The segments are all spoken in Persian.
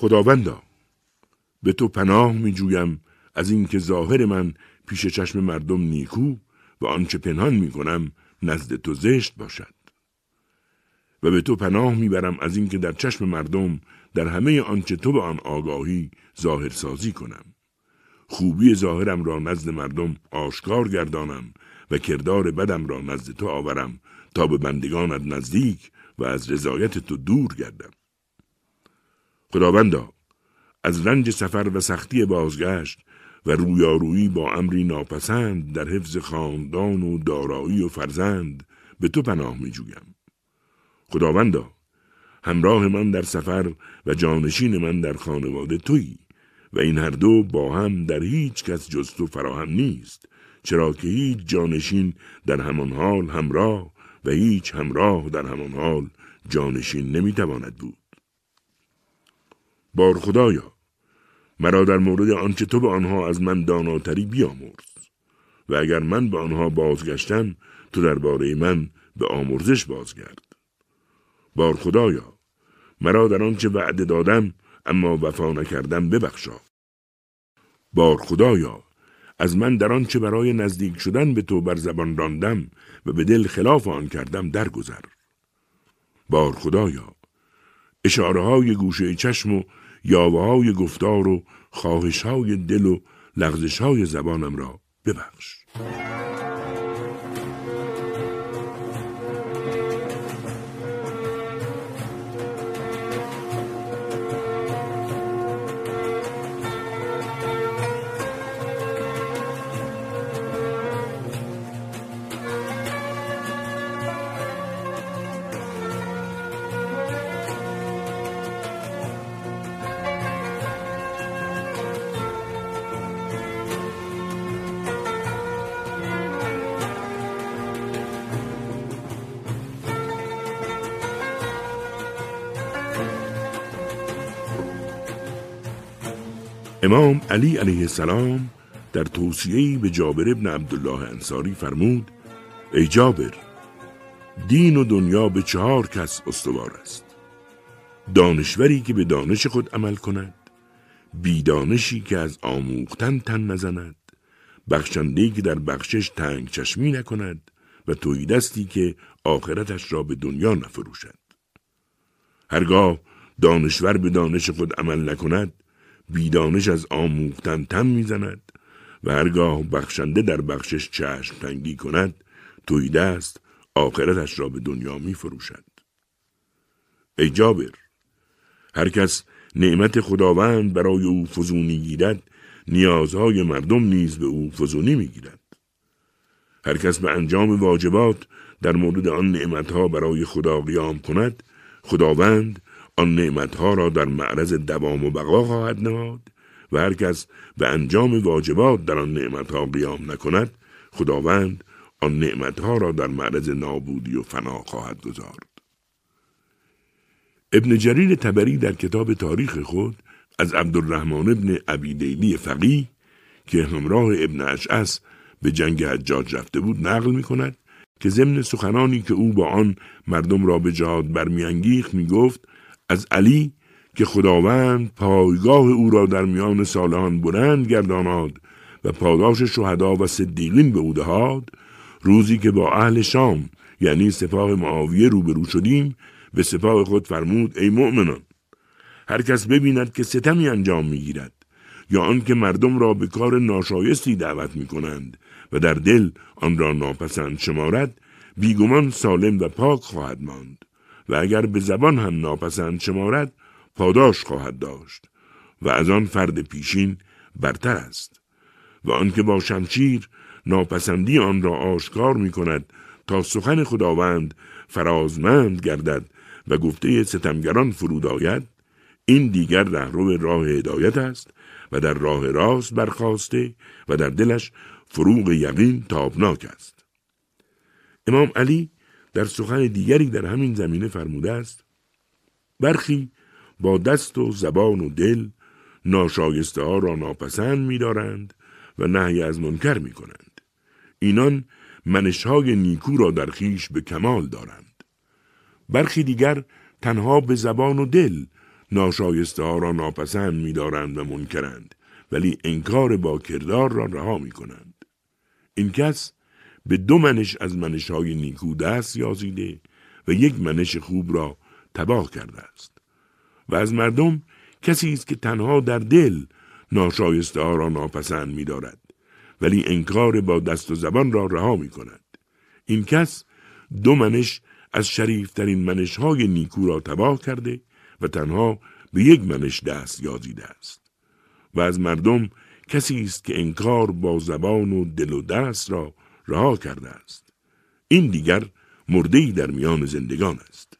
خداوندا. به تو پناه می جویم از اینکه ظاهر من پیش چشم مردم نیکو و آنچه پنهان می کنم نزد تو زشت باشد. و به تو پناه می‌برم از اینکه در چشم مردم در همه آنچه تو به آن آگاهی ظاهر سازی کنم. خوبی ظاهرم را نزد مردم آشکار گردانم و کردار بدم را نزد تو آورم تا به بندگانت نزدیک و از رضایت تو دور گردم. خداوندا از رنج سفر و سختی بازگشت و رویارویی با امری ناپسند در حفظ خاندان و دارایی و فرزند به تو پناه می جویم. خداوندا همراه من در سفر و جانشین من در خانواده تویی و این هر دو با هم در هیچ کس جز تو فراهم نیست چرا که هیچ جانشین در همان حال همراه و هیچ همراه در همان حال جانشین نمی‌تواند بود بار خدایا. مرا در مورد آنچه تو به آنها از من داناتری بیامرز. و اگر من به آنها بازگشتم تو درباره من به آمرزش بازگرد. بار خدایا مرا در آنچه وعده دادم اما وفا نکردم ببخشا. بار خدایا از من در آنچه برای نزدیک شدن به تو بر زبان راندم و به دل خلاف آن کردم درگذر. بار خدایا اشاره های گوشه چشم و یاوه های گفتار و خواهش های دل و لغزش های زبانم را ببخش. امام علی علیه السلام در توصیه‌ای به جابر ابن عبدالله انصاری فرمود ای جابر دین و دنیا به چهار کس استوار است. دانشوری که به دانش خود عمل کند بیدانشی که از آموختن تن نزند بخشندهی که در بخشش تنگ چشمی نکند و توی دستی که آخرتش را به دنیا نفروشد. هرگاه دانشور به دانش خود عمل نکند بیدانش از آموختن تم می‌زند و هرگاه بخشنده در بخشش چشم تنگی کند توی دست آخرتش را به دنیا می فروشد. ای جابر هر کس نعمت خداوند برای او فزونی گیرد نیازهای مردم نیز به او فزونی می گیرد. هر کس به انجام واجبات در مورد آن نعمتها برای خدا قیام کند خداوند آن نعمتها را در معرض دوام و بقا خواهد نهاد و هر کس به انجام واجبات در آن نعمتها قیام نکند خداوند آن نعمتها را در معرض نابودی و فنا خواهد گذارد. ابن جریر تبری در کتاب تاریخ خود از عبدالرحمن ابن عبیدیلی فقی که همراه ابن اشعس به جنگ حجاج رفته بود نقل می کند که ضمن سخنانی که او با آن مردم را به جهاد برمیانگیخت می گفت از علی که خداوند پایگاه او را در میان صالحان بلند گرداناد و پاداش شهدا و صدیقین به او دهاد روزی که با اهل شام یعنی سپاه معاویه روبرو شدیم به سپاه خود فرمود ای مؤمنان هر کس ببیند که ستمی انجام می‌گیرد یا آنکه مردم را به کار ناشایستی دعوت می کنند و در دل آن را ناپسند شمارد بیگمان سالم و پاک خواهد ماند. و اگر به زبان هم ناپسند شمارد پاداش خواهد داشت و از آن فرد پیشین برتر است و آنکه با شمشیر ناپسندی آن را آشکار می کند تا سخن خداوند فرازمند گردد و گفته ستمگران فرود آید این دیگر رهرو راه هدایت است و در راه راست برخواسته و در دلش فروغ یقین تابناک است. امام علی در سخن دیگری در همین زمینه فرموده است برخی با دست و زبان و دل ناشایسته ها را ناپسند می دارند و نهی از منکر می کنند. اینان منشهای نیکو را در خیش به کمال دارند. برخی دیگر تنها به زبان و دل ناشایسته ها را ناپسند می دارند و منکرند ولی انکار با کردار را رها می کنند. این کس به دو منش از منش های نیکو دست یازیده و یک منش خوب را تباه کرده است. و از مردم کسی است که تنها در دل ناشایسته ها را ناپسند می دارد ولی انکار با دست و زبان را رها می کند. این کس دو منش از شریفترین منش های نیکو را تباه کرده و تنها به یک منش دست یازیده است. و از مردم کسی است که انکار با زبان و دل و دست را رها کرده است. این دیگر مردهی در میان زندگان است.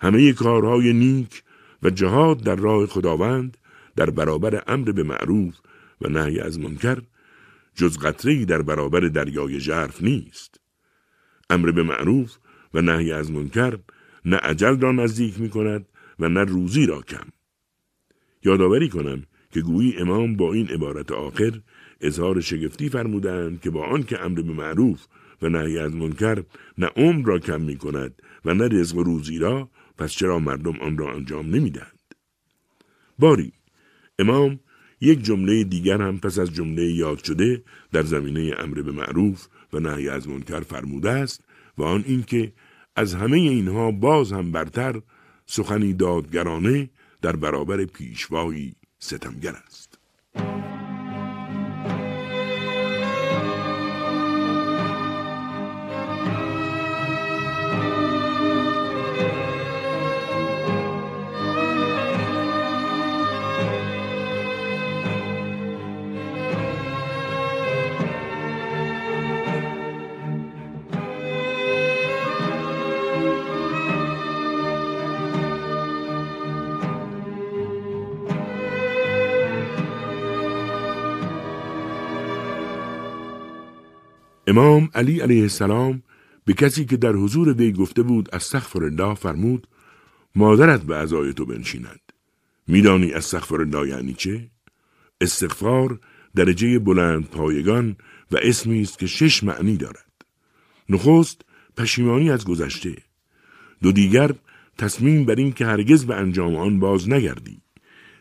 همه کارهای نیک و جهاد در راه خداوند در برابر امر به معروف و نهی از منکر جز قطره در برابر دریای ژرف نیست. امر به معروف و نهی از منکر نه عجل را نزدیک می کند و نه روزی را کم. یادآوری کنم که گویی امام با این عبارت آخر اظهار شگفتی فرمودند که با آن که امر به معروف و نهی از منکر نه عمر را کم می کند و نه رزق و روزی را پس چرا مردم آن را انجام نمی‌دهند؟ باری امام یک جمله دیگر هم پس از جمله یاد شده در زمینه امر به معروف و نهی از منکر فرموده است و آن اینکه از همه اینها باز هم برتر سخنی دادگرانه در برابر پیشوایی ستمگر است. امام علی علیه السلام به کسی که در حضور وی گفته بود استغفر الله فرمود مادرت به ازای تو بنشیند. میدانی استغفر الله یعنی چه؟ استغفار درجه بلند پایگان و اسمی است که شش معنی دارد. نخست پشیمانی از گذشته. دو دیگر تصمیم بر این که هرگز به انجام آن باز نگردی.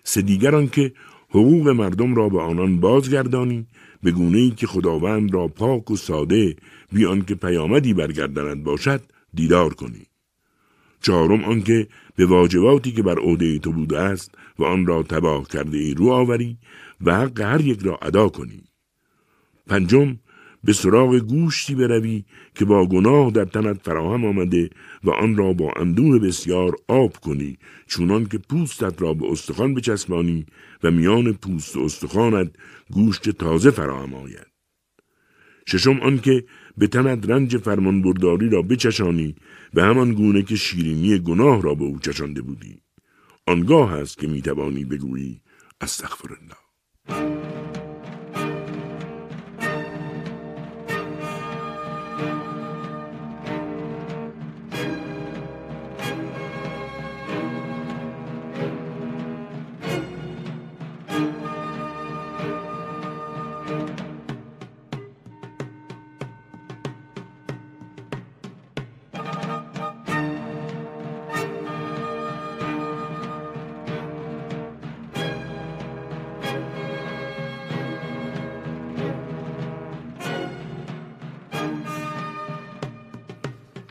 سه دیگر که حقوق مردم را به آنان بازگردانی به گونه ای که خداوند را پاک و ساده بیان که پیامدی برگردند باشد دیدار کنی. چهارم آنکه به واجباتی که بر عهده تو بوده است و آن را تباه کرده ای رو آوری و حق هر یک را ادا کنی. پنجم به سراغ گوشتی بروی که با گناه در تنت فراهم آمده و آن را با اندوه بسیار آب کنی چونان که پوستت را به استخوان بچسبانی و میان پوست و استخوانت گوشت تازه فراهم آید. ششم آنکه به تنت رنج فرمانبرداری را بچشانی به همان گونه که شیرینی گناه را به او چشانده بودی. آنگاه است که می‌توانی بگویی استغفر الله.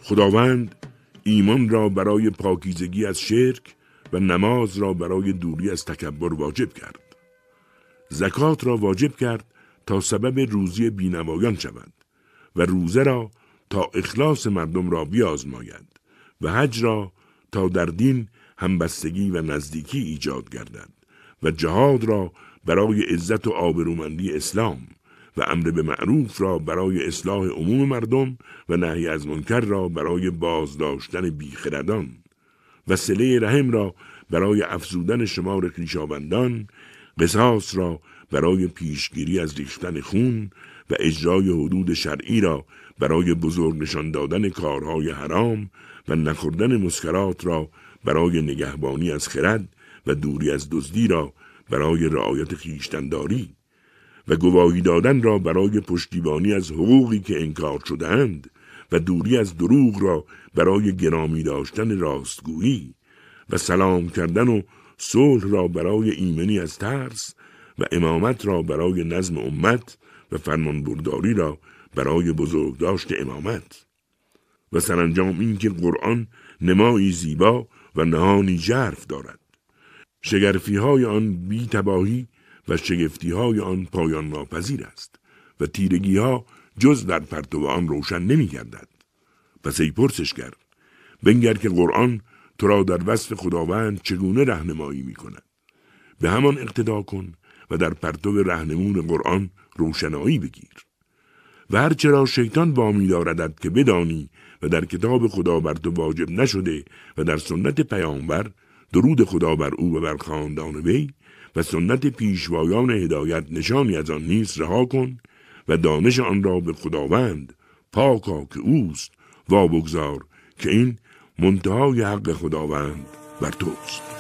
خداوند ایمان را برای پاکیزگی از شرک و نماز را برای دوری از تکبر واجب کرد. زکات را واجب کرد تا سبب روزی بینوایان شود و روزه را تا اخلاص مردم را بیازماید و حج را تا در دین همبستگی و نزدیکی ایجاد گردد و جهاد را برای عزت و آبرومندی اسلام و امر به معروف را برای اصلاح عموم مردم و نهی از منکر را برای بازداشتن بیخردان. و سله رحم را برای افزودن شمار خویشاوندان قصاص را برای پیشگیری از ریختن خون و اجرای حدود شرعی را برای بزرگ نشان دادن کارهای حرام و نخوردن مسکرات را برای نگهبانی از خرد و دوری از دزدی را برای رعایت خیشتنداری. و گواهی دادن را برای پشتیبانی از حقوقی که انکار شدهاند و دوری از دروغ را برای گرامی داشتن راستگویی و سلام کردن و صلح را برای ایمنی از ترس و امامت را برای نظم امت و فرمانبرداری را برای بزرگداشت امامت. و سرانجام اینکه قرآن نمایی زیبا و نهانی جرف دارد. شگرفی های آن بی تباهی و شگفتی های آن پایان ناپذیر است و تیرگی ها جز در پرتو آن روشن نمی گردد. پس ای پرسشگر بنگر که قرآن تو را در وصف خداوند چگونه رهنمایی می کند. به همان اقتدا کن و در پرتو رهنمون قرآن روشنایی بگیر. و هرچرا شیطان وامی داردد که بدانی و در کتاب خدا بر تو واجب نشده و در سنت پیامبر درود خدا بر او و بر خاندان وی و سنت پیشوایان هدایت نشانی از آن نیست رها کن و دانش آن را به خداوند پاکا که اوست وا بگذار که این منتهای حق خداوند بر توست.